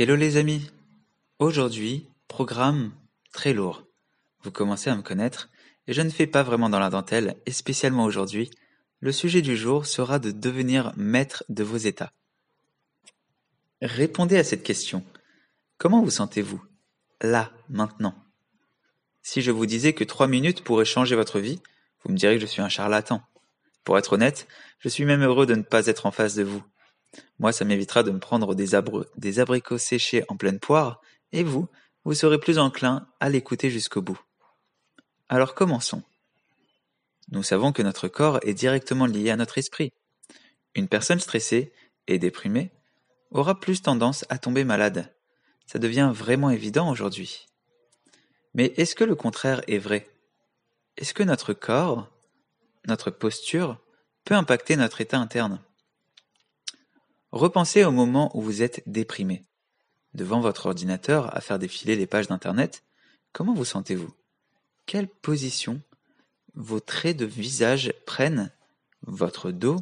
Hello les amis Aujourd'hui, programme très lourd. Vous commencez à me connaître, et je ne fais pas vraiment dans la dentelle, et spécialement aujourd'hui, le sujet du jour sera de devenir maître de vos états. Répondez à cette question. Comment vous sentez-vous Là, maintenant? Si je vous disais que trois minutes pourraient changer votre vie, vous me direz que je suis un charlatan. Pour être honnête, je suis même heureux de ne pas être en face de vous. Moi, ça m'évitera de me prendre des, abricots séchés en pleine poire, et vous, vous serez plus enclin à l'écouter jusqu'au bout. Alors commençons. Nous savons que notre corps est directement lié à notre esprit. Une personne stressée et déprimée aura plus tendance à tomber malade. Ça devient vraiment évident aujourd'hui. Mais est-ce que le contraire est vrai? Est-ce que notre corps, notre posture, peut impacter notre état interne? Repensez au moment où vous êtes déprimé. Devant votre ordinateur à faire défiler les pages d'Internet, comment vous sentez-vous? Quelle position vos traits de visage prennent Votre dos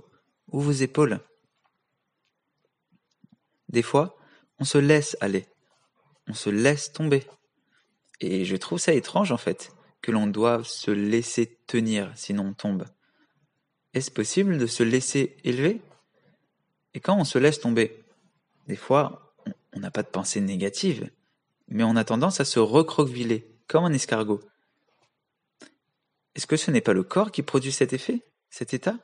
ou vos épaules? Des fois, on se laisse aller, on se laisse tomber. Et je trouve ça étrange en fait, que l'on doive se laisser tenir sinon on tombe. Est-ce possible de se laisser élever? Et quand on se laisse tomber, des fois, on n'a pas de pensée négative, mais on a tendance à se recroqueviller, comme un escargot. Est-ce que ce n'est pas le corps qui produit cet effet, cet état?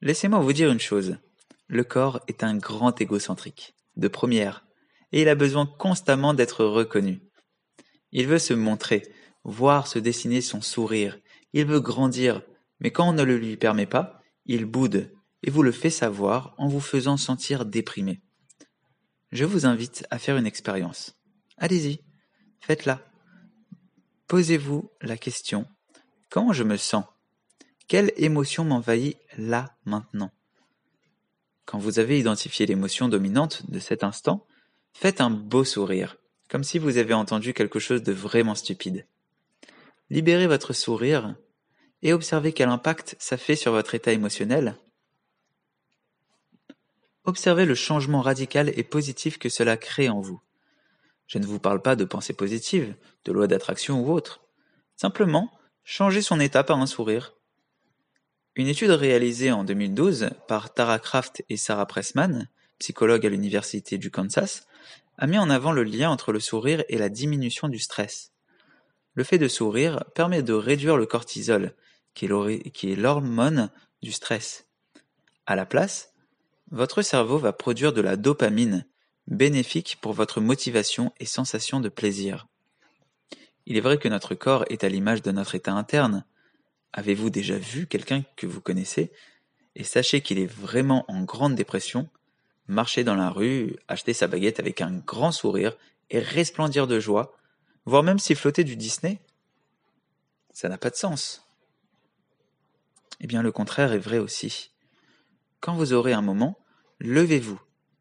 Laissez-moi vous dire une chose. Le corps est un grand égocentrique, de première, et il a besoin constamment d'être reconnu. Il veut se montrer, voir se dessiner son sourire, il veut grandir, mais quand on ne le lui permet pas, il boude, et vous le fait savoir en vous faisant sentir déprimé. Je vous invite à faire une expérience. Allez-y, faites-la. Posez-vous la question comment je me sens Quelle émotion m'envahit là maintenant? Quand vous avez identifié l'émotion dominante de cet instant, faites un beau sourire, comme si vous avez entendu quelque chose de vraiment stupide. Libérez votre sourire et observez quel impact ça fait sur votre état émotionnel Observez le changement radical et positif que cela crée en vous. Je ne vous parle pas de pensée positive, de loi d'attraction ou autre. Simplement, changez son état par un sourire. Une étude réalisée en 2012 par Tara Kraft et Sarah Pressman, psychologues à l'Université du Kansas, a mis en avant le lien entre le sourire et la diminution du stress. Le fait de sourire permet de réduire le cortisol, qui est l'hormone du stress. À la place, votre cerveau va produire de la dopamine, bénéfique pour votre motivation et sensation de plaisir. Il est vrai que notre corps est à l'image de notre état interne. Avez-vous déjà vu quelqu'un que vous connaissez et sachez qu'il est vraiment en grande dépression, marcher dans la rue, acheter sa baguette avec un grand sourire et resplendir de joie, voire même siffloter du Disney? Ça n'a pas de sens. Eh bien le contraire est vrai aussi. Quand vous aurez un moment, levez-vous,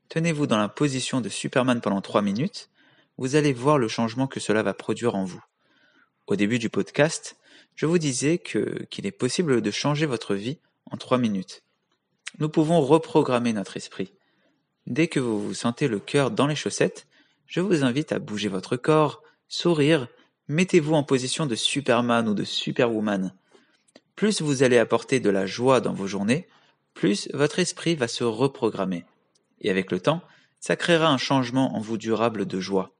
tenez-vous dans la position de Superman pendant trois minutes, vous allez voir le changement que cela va produire en vous. Au début du podcast, je vous disais que, qu'il est possible de changer votre vie en trois minutes. Nous pouvons reprogrammer notre esprit. Dès que vous vous sentez le cœur dans les chaussettes, je vous invite à bouger votre corps, sourire, mettez-vous en position de Superman ou de Superwoman. Plus vous allez apporter de la joie dans vos journées, plus votre esprit va se reprogrammer. Et avec le temps, ça créera un changement en vous durable de joie.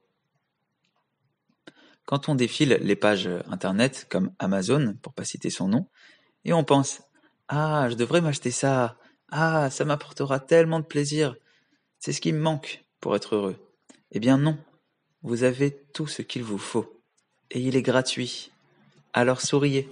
Quand on défile les pages internet comme Amazon, pour pas citer son nom, et on pense Ah, je devrais m'acheter ça, ah, ça m'apportera tellement de plaisir, c'est ce qui me manque pour être heureux. Eh bien non, vous avez tout ce qu'il vous faut, et il est gratuit. Alors souriez.